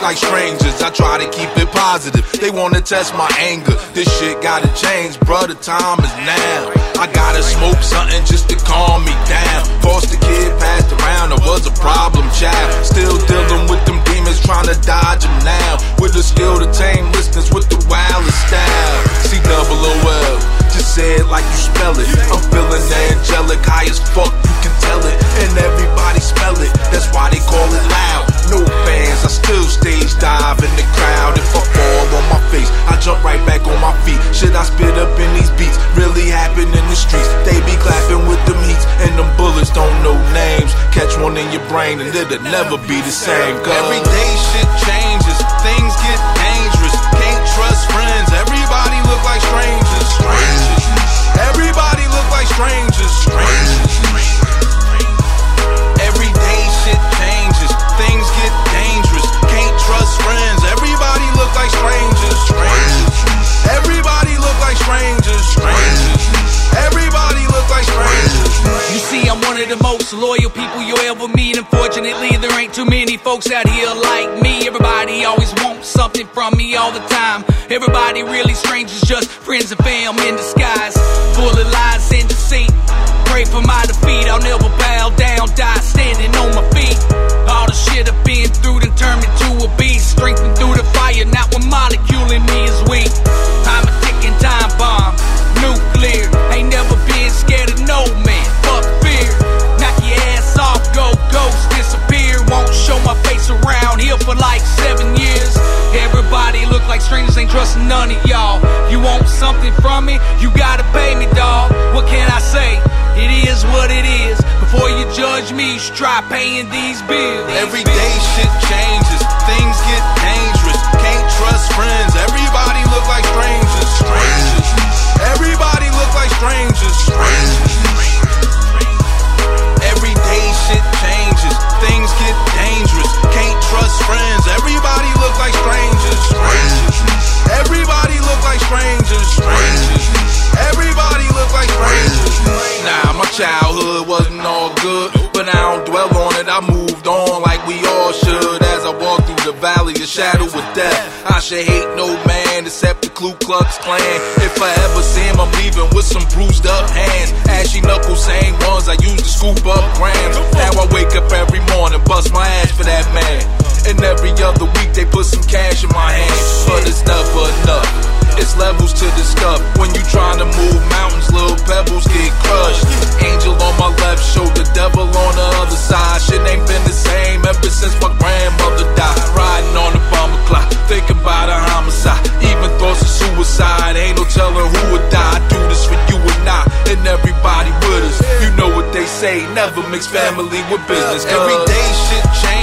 Like strangers. I try to keep it positive. They wanna test my anger. This shit gotta change, brother. Time is now. I gotta smoke something just to calm me down. Foster kid passed around. I was a problem child. Still dealing with them demons, trying to dodge them now. With the skill to tame listeners with the wildest style. See double O L. Just say it like you spell it. I'm feeling angelic, high as fuck. You can tell it, and everybody smell it. That's why In these beats? Really happen in the streets. They be clapping with them heats, and them bullets don't know names. Catch one in your brain, and it'll never be the same. Cause every day shit changes, things get dangerous. Can't trust friends, everybody look like. Strangers. The most loyal people you'll ever meet. Unfortunately, there ain't too many folks out here like me. Everybody always wants something from me all the time. Everybody really strangers, just friends and fam in disguise. Full of lies and deceit. Pray for my defeat, I'll never bow down, die standing on my feet. All the shit I've been through done turned me to a beast. Around here for like seven years. Everybody look like strangers, ain't trusting none of y'all. You want something from me? You gotta pay me, dawg. What can I say? It is what it is. Before you judge me, you try paying these bills. Every day shit changes, things get dangerous. Can't trust friends, everybody look like strangers. Strangers. Valley of shadow of death, I should hate no man except the Ku Klux Klan. If I ever see him, I'm leaving with some bruised up hands. Ashy knuckles, same ones I used to scoop up grams. Now I wake up every morning, bust my ass for that man. And every other week they put some cash in my hand, but it's never enough. It's levels to stuff. When you trying to move mountains, little pebbles get crushed. Angel suicide. Ain't no telling who would die. I do this for you and I, and everybody with us. You know what they say, never mix family with business. Every day shit